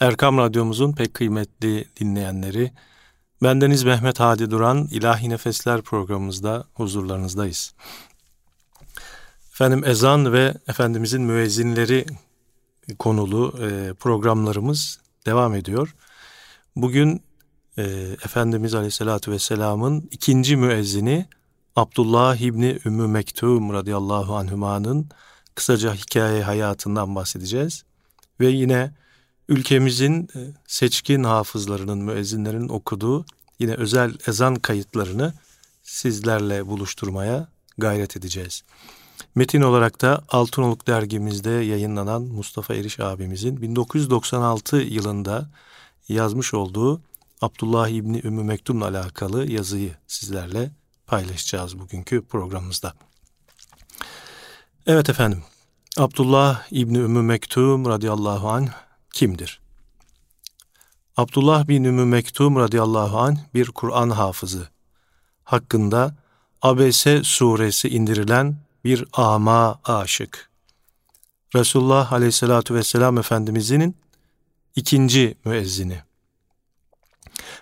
Erkam Radyomuzun pek kıymetli dinleyenleri, bendeniz Mehmet Hadi Duran, İlahi Nefesler programımızda huzurlarınızdayız. Efendim ezan ve Efendimizin müezzinleri konulu e, programlarımız devam ediyor. Bugün e, Efendimiz Aleyhisselatü Vesselam'ın ikinci müezzini Abdullah İbni Ümmü Mektum radıyallahu anhümanın kısaca hikaye hayatından bahsedeceğiz. Ve yine ülkemizin e, seçkin hafızlarının, müezzinlerin okuduğu yine özel ezan kayıtlarını sizlerle buluşturmaya gayret edeceğiz. Metin olarak da Altınoluk dergimizde yayınlanan Mustafa Eriş abimizin 1996 yılında yazmış olduğu Abdullah İbni Ümmü Mektum'la alakalı yazıyı sizlerle paylaşacağız bugünkü programımızda. Evet efendim, Abdullah İbni Ümmü Mektum radıyallahu anh kimdir? Abdullah bin Ümmü Mektum radıyallahu anh bir Kur'an hafızı. Hakkında Abese suresi indirilen bir ama aşık. Resulullah aleyhissalatü vesselam Efendimizinin ikinci müezzini.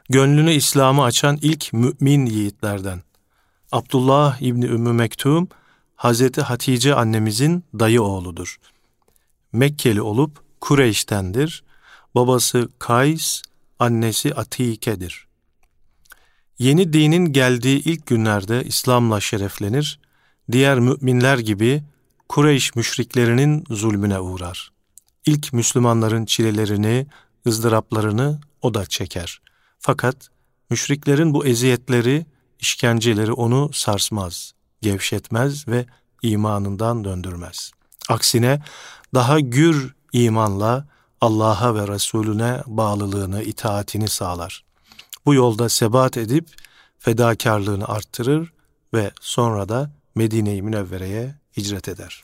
Gönlünü İslam'a açan ilk mümin yiğitlerden. Abdullah İbni Ümmü Mektum, Hazreti Hatice annemizin dayı oğludur. Mekkeli olup Kureyş'tendir. Babası Kays, annesi Atike'dir. Yeni dinin geldiği ilk günlerde İslam'la şereflenir, diğer müminler gibi Kureyş müşriklerinin zulmüne uğrar. İlk Müslümanların çilelerini, ızdıraplarını o da çeker. Fakat müşriklerin bu eziyetleri, işkenceleri onu sarsmaz, gevşetmez ve imanından döndürmez. Aksine daha gür imanla Allah'a ve Resulüne bağlılığını, itaatini sağlar. Bu yolda sebat edip fedakarlığını arttırır ve sonra da Medine-i Münevvere'ye hicret eder.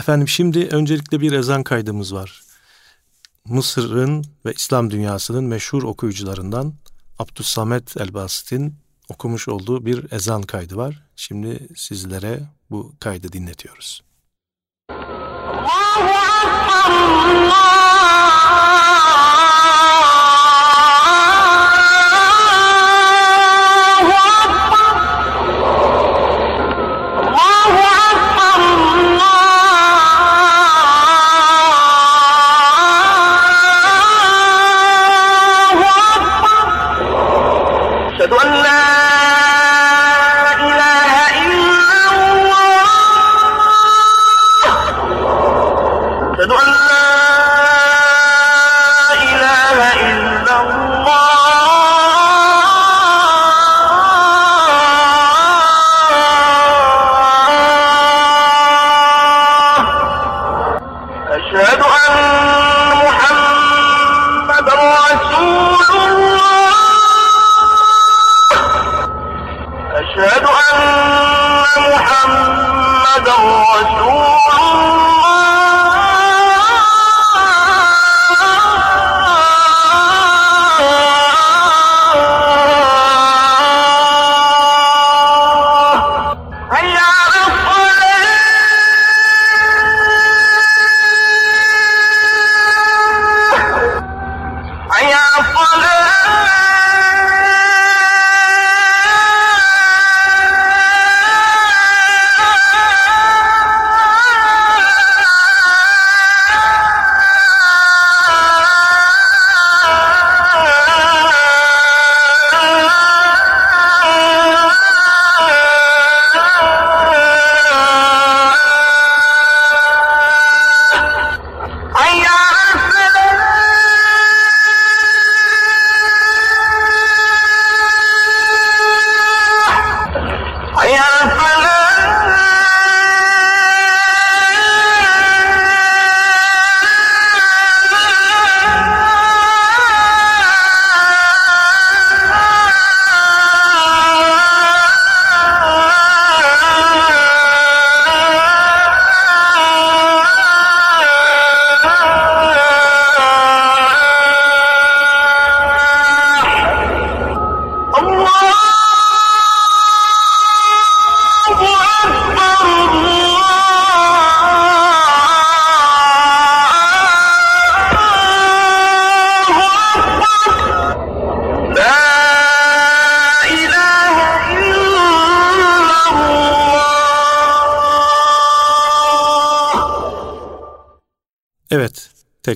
Efendim şimdi öncelikle bir ezan kaydımız var. Mısır'ın ve İslam dünyasının meşhur okuyucularından Abdüssamet Elbasit'in okumuş olduğu bir ezan kaydı var. Şimdi sizlere bu kaydı dinletiyoruz. Allahu Akbar Allah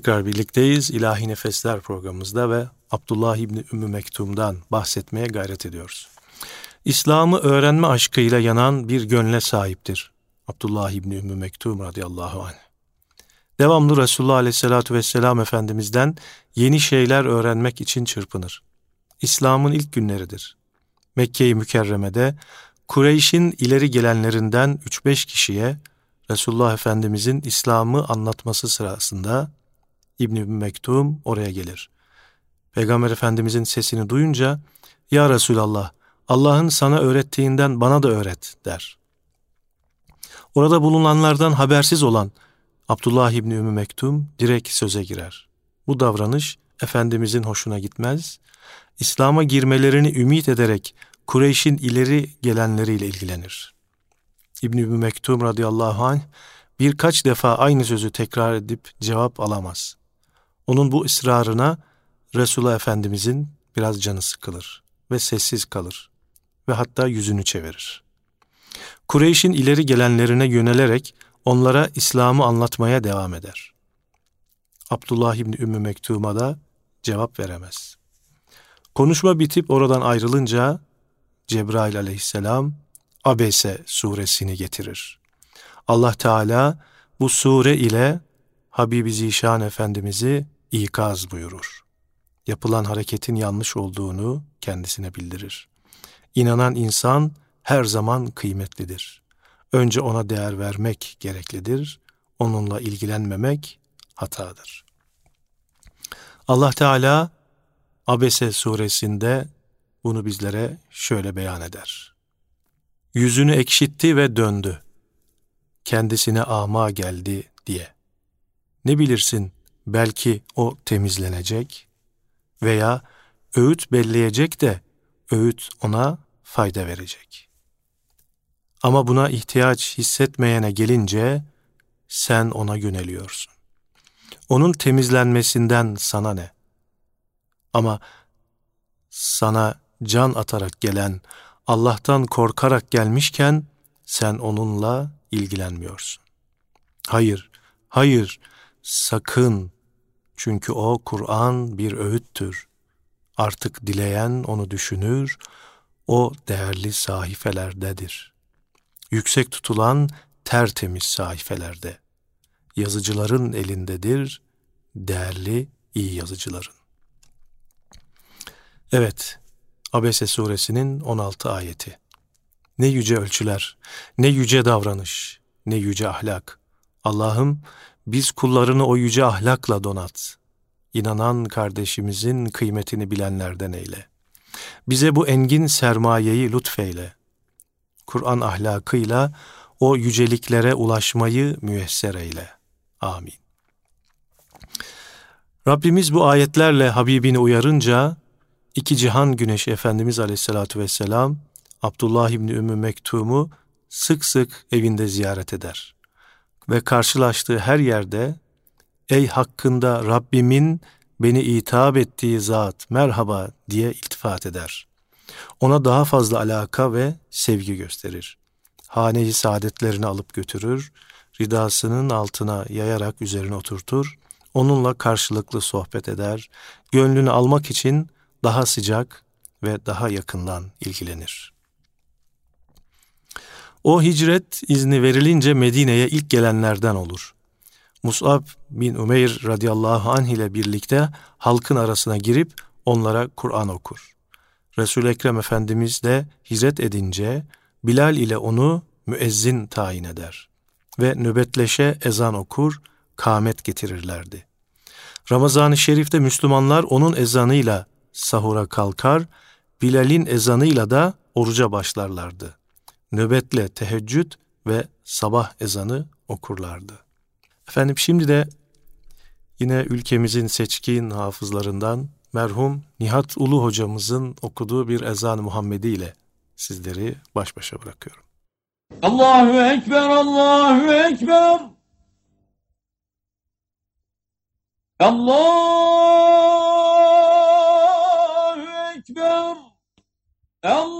Tekrar birlikteyiz. İlahi Nefesler programımızda ve Abdullah İbni Ümmü Mektum'dan bahsetmeye gayret ediyoruz. İslam'ı öğrenme aşkıyla yanan bir gönle sahiptir. Abdullah İbni Ümmü Mektum radıyallahu anh. Devamlı Resulullah aleyhissalatü vesselam Efendimiz'den yeni şeyler öğrenmek için çırpınır. İslam'ın ilk günleridir. Mekke-i Mükerreme'de Kureyş'in ileri gelenlerinden 3-5 kişiye Resulullah Efendimizin İslam'ı anlatması sırasında İbn-i Mektum oraya gelir. Peygamber Efendimizin sesini duyunca Ya Resulallah Allah'ın sana öğrettiğinden bana da öğret der. Orada bulunanlardan habersiz olan Abdullah İbni Ümmü Mektum direkt söze girer. Bu davranış Efendimizin hoşuna gitmez. İslam'a girmelerini ümit ederek Kureyş'in ileri gelenleriyle ilgilenir. İbn-i Mektum radıyallahu anh birkaç defa aynı sözü tekrar edip cevap alamaz. Onun bu ısrarına Resulullah Efendimizin biraz canı sıkılır ve sessiz kalır ve hatta yüzünü çevirir. Kureyş'in ileri gelenlerine yönelerek onlara İslam'ı anlatmaya devam eder. Abdullah İbni Ümmü Mektum'a da cevap veremez. Konuşma bitip oradan ayrılınca Cebrail aleyhisselam Abese suresini getirir. Allah Teala bu sure ile Habibi Zişan Efendimiz'i ikaz buyurur. Yapılan hareketin yanlış olduğunu kendisine bildirir. İnanan insan her zaman kıymetlidir. Önce ona değer vermek gereklidir. Onunla ilgilenmemek hatadır. Allah Teala Abese suresinde bunu bizlere şöyle beyan eder. Yüzünü ekşitti ve döndü. Kendisine ama geldi diye. Ne bilirsin belki o temizlenecek veya öğüt belleyecek de öğüt ona fayda verecek. Ama buna ihtiyaç hissetmeyene gelince sen ona yöneliyorsun. Onun temizlenmesinden sana ne? Ama sana can atarak gelen, Allah'tan korkarak gelmişken sen onunla ilgilenmiyorsun. Hayır, hayır, sakın. Çünkü o Kur'an bir öğüttür. Artık dileyen onu düşünür, o değerli sahifelerdedir. Yüksek tutulan tertemiz sahifelerde. Yazıcıların elindedir, değerli iyi yazıcıların. Evet, Abese suresinin 16 ayeti. Ne yüce ölçüler, ne yüce davranış, ne yüce ahlak. Allah'ım biz kullarını o yüce ahlakla donat. İnanan kardeşimizin kıymetini bilenlerden eyle. Bize bu engin sermayeyi lütfeyle. Kur'an ahlakıyla o yüceliklere ulaşmayı müyesser eyle. Amin. Rabbimiz bu ayetlerle Habibini uyarınca iki cihan güneşi Efendimiz Aleyhisselatü Vesselam Abdullah İbni Ümmü Mektum'u sık sık evinde ziyaret eder. Ve karşılaştığı her yerde ey hakkında Rabbimin beni itap ettiği zat merhaba diye iltifat eder. Ona daha fazla alaka ve sevgi gösterir. Haneyi saadetlerini alıp götürür, ridasının altına yayarak üzerine oturtur, onunla karşılıklı sohbet eder, gönlünü almak için daha sıcak ve daha yakından ilgilenir. O hicret izni verilince Medine'ye ilk gelenlerden olur. Mus'ab bin Umeyr radıyallahu anh ile birlikte halkın arasına girip onlara Kur'an okur. Resul Ekrem Efendimiz de hicret edince Bilal ile onu müezzin tayin eder ve nöbetleşe ezan okur, kâmet getirirlerdi. Ramazan-ı Şerif'te Müslümanlar onun ezanıyla sahura kalkar, Bilal'in ezanıyla da oruca başlarlardı. Nöbetle teheccüd ve sabah ezanı okurlardı. Efendim şimdi de yine ülkemizin seçkin hafızlarından merhum Nihat Ulu hocamızın okuduğu bir ezan-ı Muhammedi ile sizleri baş başa bırakıyorum. Allahu Ekber, Allahu Ekber. Allahu Ekber. Allahu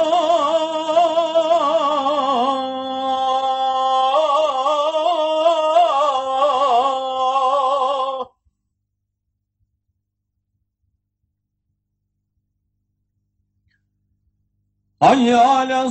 على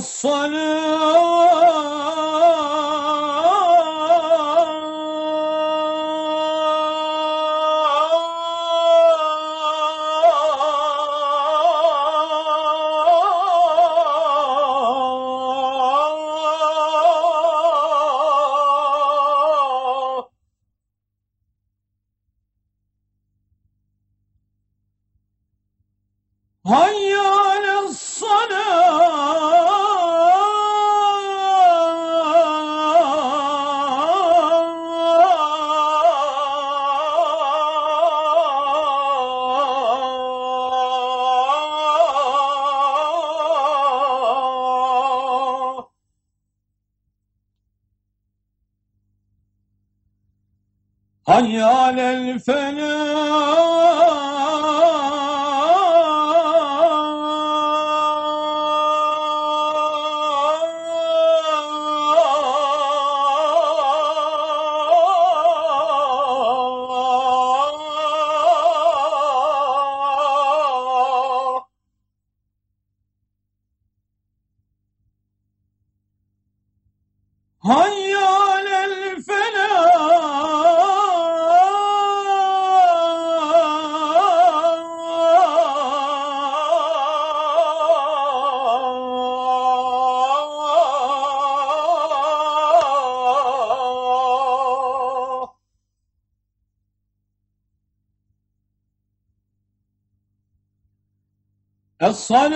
الصلاة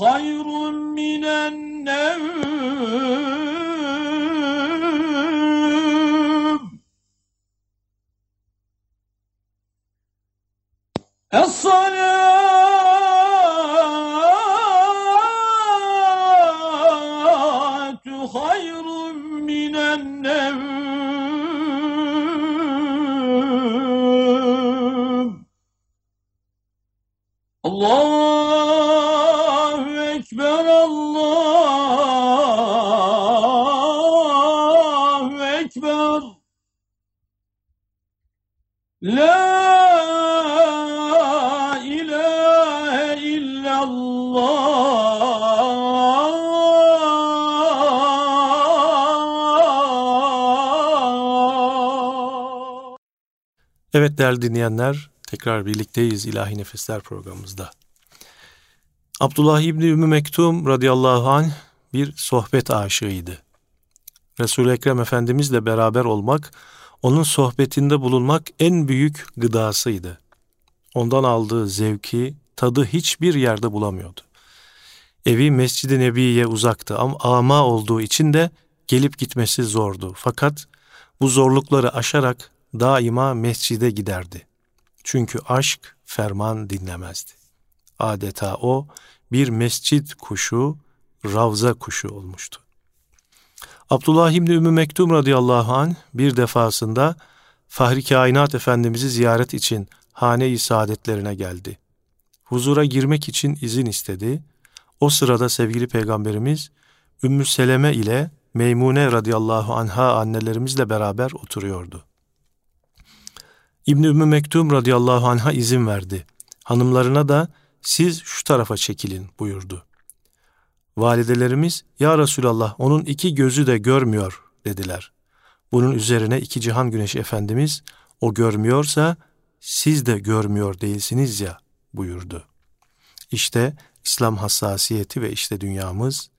خير من النوم. Evet değerli dinleyenler, tekrar birlikteyiz İlahi Nefesler programımızda. Abdullah İbni Ümmü Mektum radıyallahu anh bir sohbet aşığıydı. Resul-i Ekrem Efendimizle beraber olmak, onun sohbetinde bulunmak en büyük gıdasıydı. Ondan aldığı zevki, tadı hiçbir yerde bulamıyordu. Evi Mescid-i Nebi'ye uzaktı ama ama olduğu için de gelip gitmesi zordu. Fakat bu zorlukları aşarak daima mescide giderdi. Çünkü aşk ferman dinlemezdi. Adeta o bir mescit kuşu, ravza kuşu olmuştu. Abdullah İbni Ümmü Mektum radıyallahu anh bir defasında Fahri Kainat Efendimiz'i ziyaret için hane-i saadetlerine geldi. Huzura girmek için izin istedi. O sırada sevgili peygamberimiz Ümmü Seleme ile Meymune radıyallahu anha annelerimizle beraber oturuyordu. İbn Ümmü Mektum radıyallahu anha izin verdi. Hanımlarına da siz şu tarafa çekilin buyurdu. Validelerimiz ya Resulallah onun iki gözü de görmüyor dediler. Bunun üzerine iki cihan güneşi efendimiz o görmüyorsa siz de görmüyor değilsiniz ya buyurdu. İşte İslam hassasiyeti ve işte dünyamız.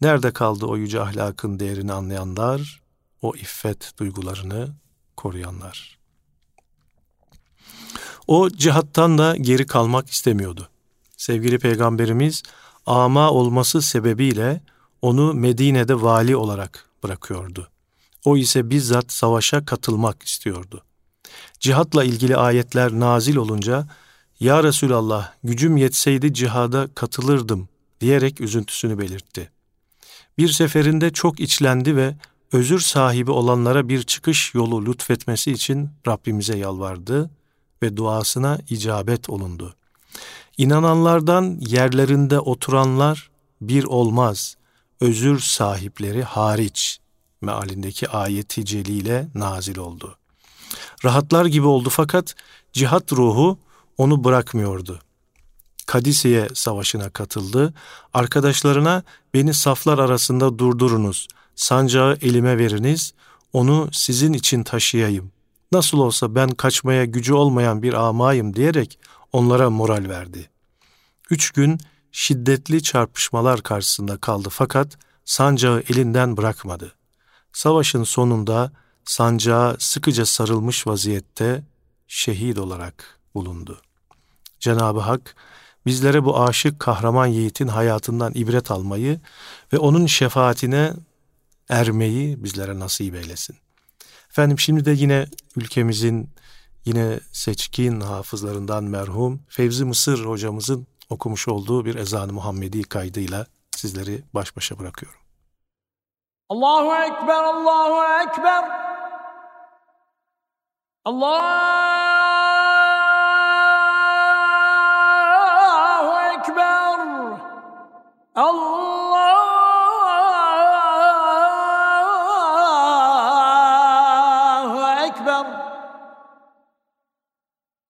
Nerede kaldı o yüce ahlakın değerini anlayanlar, o iffet duygularını koruyanlar. O cihattan da geri kalmak istemiyordu. Sevgili peygamberimiz ama olması sebebiyle onu Medine'de vali olarak bırakıyordu. O ise bizzat savaşa katılmak istiyordu. Cihatla ilgili ayetler nazil olunca ya Resulallah gücüm yetseydi cihada katılırdım diyerek üzüntüsünü belirtti. Bir seferinde çok içlendi ve özür sahibi olanlara bir çıkış yolu lütfetmesi için Rabbimize yalvardı ve duasına icabet olundu. İnananlardan yerlerinde oturanlar bir olmaz, özür sahipleri hariç mealindeki ayeti celile nazil oldu. Rahatlar gibi oldu fakat cihat ruhu onu bırakmıyordu. Kadisiye savaşına katıldı. Arkadaşlarına beni saflar arasında durdurunuz, sancağı elime veriniz, onu sizin için taşıyayım. Nasıl olsa ben kaçmaya gücü olmayan bir amayım diyerek onlara moral verdi. Üç gün şiddetli çarpışmalar karşısında kaldı fakat sancağı elinden bırakmadı. Savaşın sonunda sancağa sıkıca sarılmış vaziyette şehit olarak bulundu. Cenab-ı Hak bizlere bu aşık kahraman yiğitin hayatından ibret almayı ve onun şefaatine ermeyi bizlere nasip eylesin. Efendim şimdi de yine ülkemizin yine seçkin hafızlarından merhum Fevzi Mısır hocamızın okumuş olduğu bir ezan-ı Muhammedi kaydıyla sizleri baş başa bırakıyorum. Allahu Ekber, Allahu Ekber. Allahu Ekber. Allahu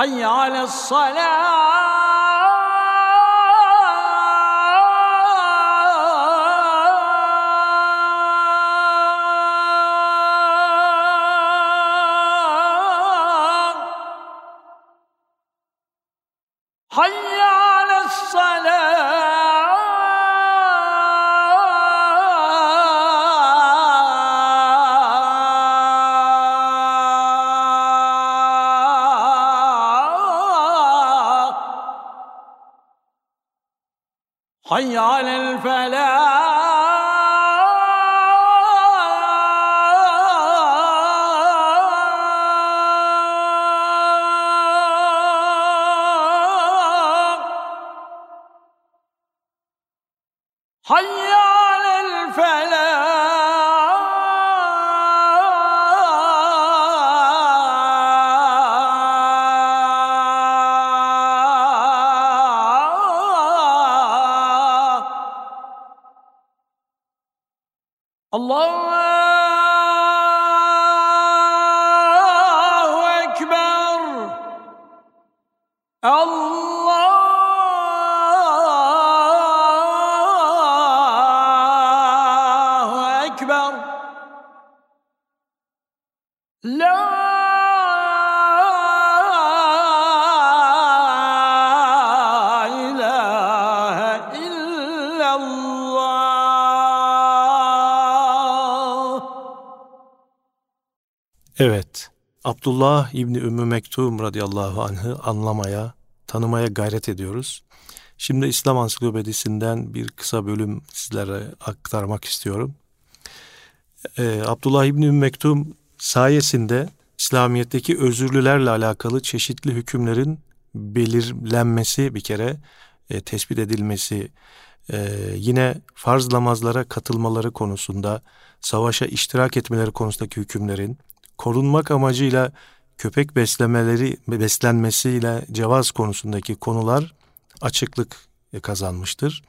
حي على الصلاة حي على الفلاح. Allah Abdullah İbni Ümmü Mektum radıyallahu anh'ı anlamaya, tanımaya gayret ediyoruz. Şimdi İslam Ansiklopedisinden bir kısa bölüm sizlere aktarmak istiyorum. Ee, Abdullah İbni Ümmü Mektum sayesinde İslamiyet'teki özürlülerle alakalı çeşitli hükümlerin belirlenmesi bir kere e, tespit edilmesi, e, yine farz namazlara katılmaları konusunda, savaşa iştirak etmeleri konusundaki hükümlerin korunmak amacıyla köpek beslemeleri beslenmesiyle cevaz konusundaki konular açıklık kazanmıştır.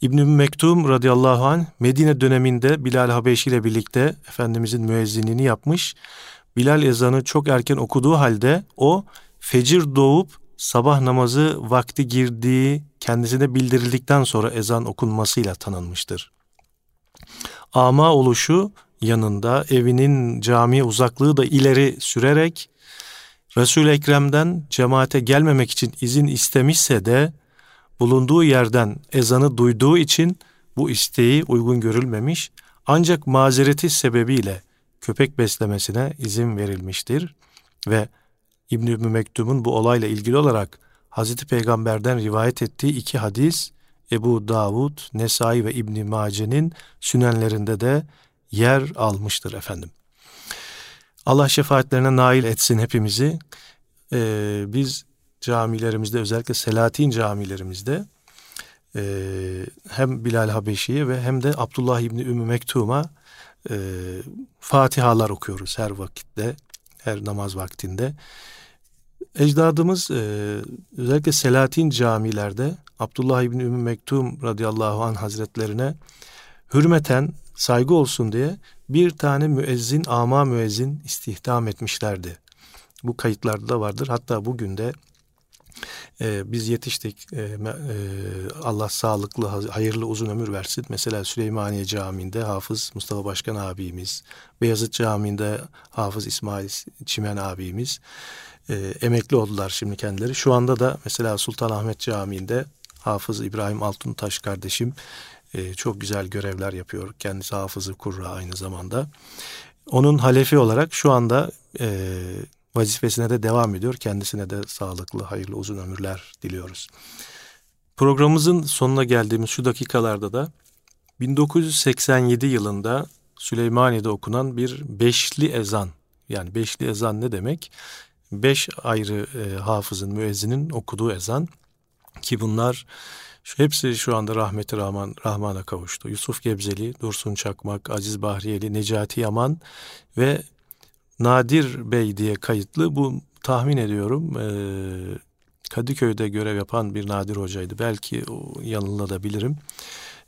İbn Mektum radıyallahu an Medine döneminde Bilal Habeşi ile birlikte Efendimizin müezzinliğini yapmış. Bilal ezanı çok erken okuduğu halde o fecir doğup sabah namazı vakti girdiği kendisine bildirildikten sonra ezan okunmasıyla tanınmıştır. Ama oluşu yanında evinin cami uzaklığı da ileri sürerek Resul Ekrem'den cemaate gelmemek için izin istemişse de bulunduğu yerden ezanı duyduğu için bu isteği uygun görülmemiş ancak mazereti sebebiyle köpek beslemesine izin verilmiştir ve İbn-i Mektum'un bu olayla ilgili olarak Hazreti Peygamber'den rivayet ettiği iki hadis Ebu Davud, Nesai ve İbn Mace'nin sünenlerinde de yer almıştır efendim. Allah şefaatlerine nail etsin hepimizi. Ee, biz camilerimizde özellikle Selatin camilerimizde e, hem Bilal Habeşi'ye ve hem de Abdullah İbni Ümmü Mektum'a e, Fatihalar okuyoruz her vakitte, her namaz vaktinde. Ecdadımız e, özellikle Selatin camilerde Abdullah İbni Ümmü Mektum radıyallahu anh hazretlerine hürmeten saygı olsun diye bir tane müezzin, ama müezzin istihdam etmişlerdi. Bu kayıtlarda da vardır. Hatta bugün de e, biz yetiştik. E, e, Allah sağlıklı, hayırlı uzun ömür versin. Mesela Süleymaniye Camii'nde Hafız Mustafa Başkan abimiz, Beyazıt Camii'nde Hafız İsmail Çimen abimiz e, emekli oldular şimdi kendileri. Şu anda da mesela Sultanahmet Camii'nde Hafız İbrahim Altuntaş kardeşim e, çok güzel görevler yapıyor. Kendisi hafızı kurra aynı zamanda. Onun halefi olarak şu anda e, vazifesine de devam ediyor. Kendisine de sağlıklı, hayırlı, uzun ömürler diliyoruz. Programımızın sonuna geldiğimiz şu dakikalarda da 1987 yılında Süleymaniye'de okunan bir beşli ezan. Yani beşli ezan ne demek? Beş ayrı e, hafızın, müezzinin okuduğu ezan ki bunlar hepsi şu anda rahmeti Rahman Rahman'a kavuştu. Yusuf Gebzeli, Dursun Çakmak, Aziz Bahriyeli, Necati Yaman ve Nadir Bey diye kayıtlı bu tahmin ediyorum e, Kadıköy'de görev yapan bir Nadir hocaydı. Belki yanılabilirim.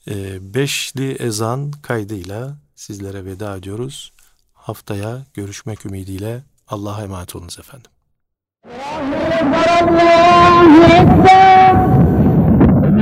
E, beşli ezan kaydıyla sizlere veda ediyoruz. Haftaya görüşmek ümidiyle Allah'a emanet olunuz efendim. Allahu Ekber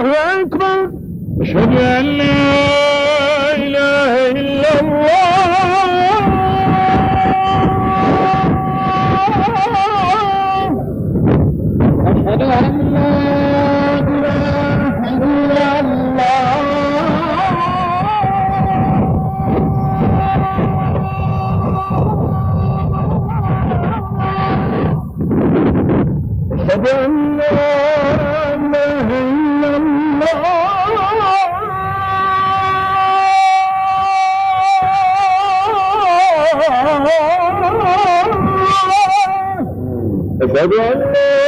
الله أكبر. أشهد أن لا إله إلا الله. أشهد أن Bye-bye.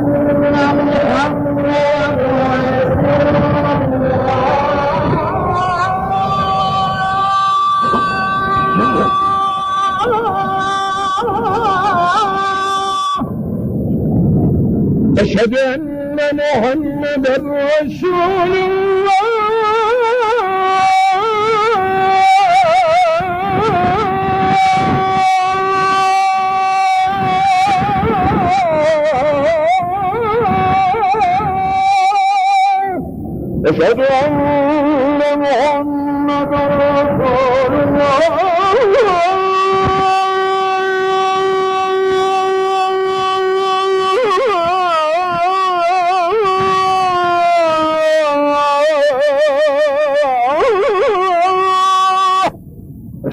وأشهد أن محمدا رسول الله. أشهد أن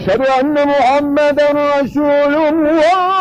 وأشهد أن محمدا رسول الله.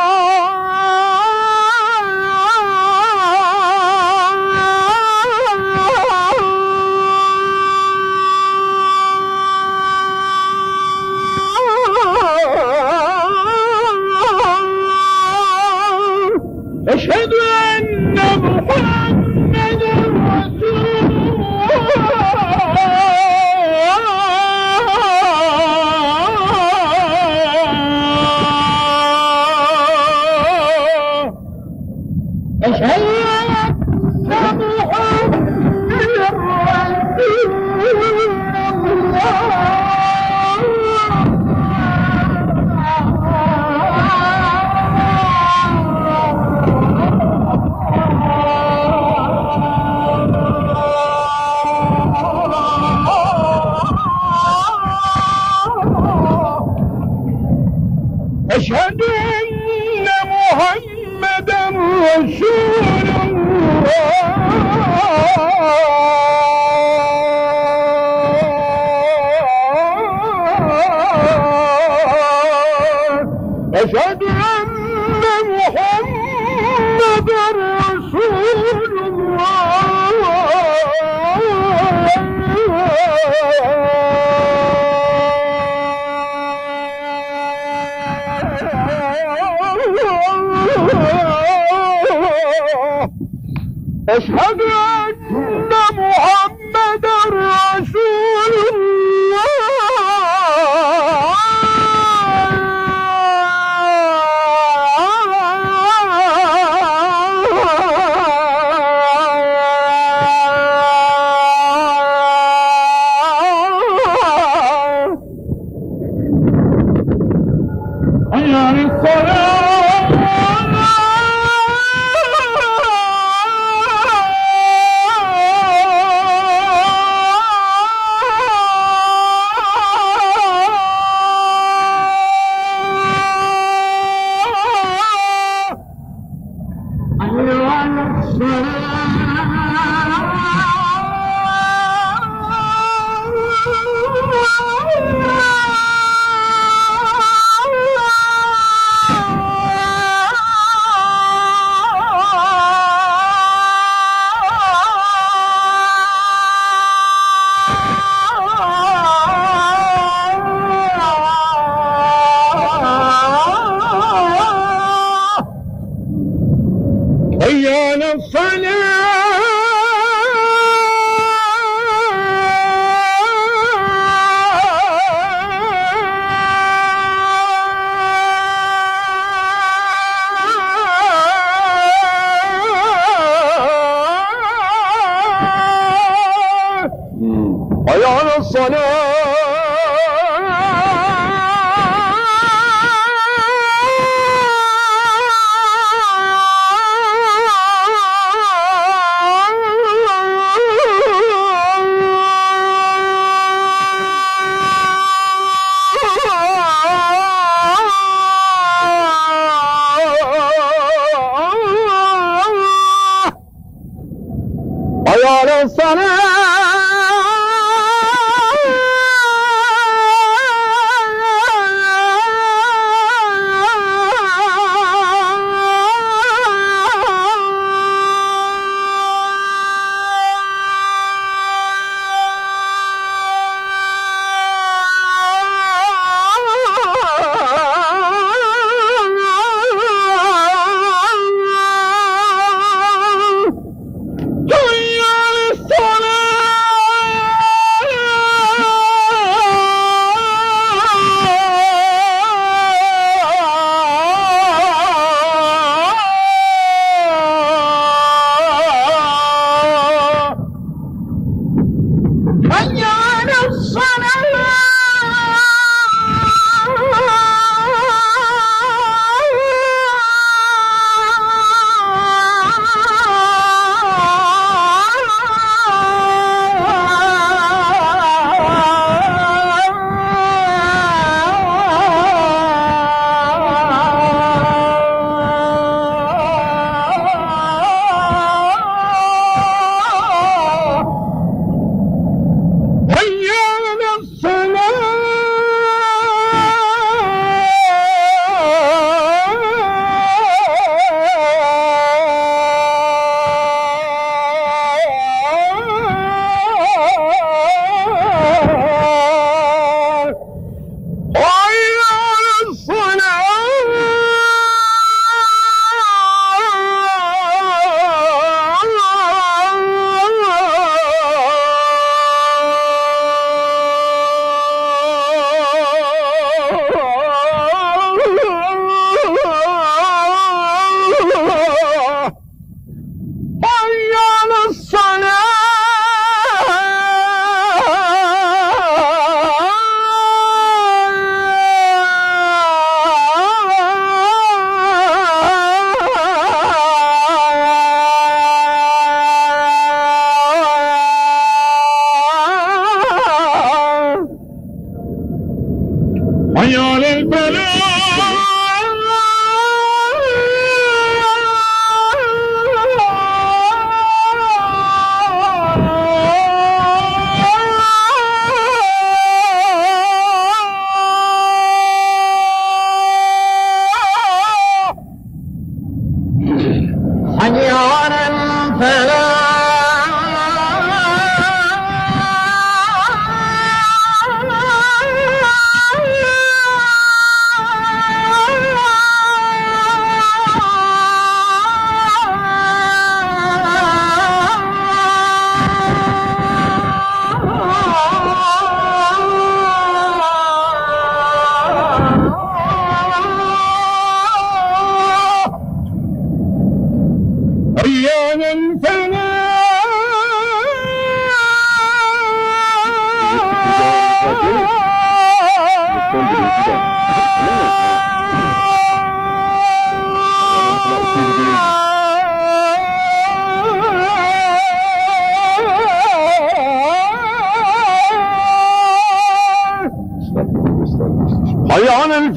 أشهد أن محمد رسول حيان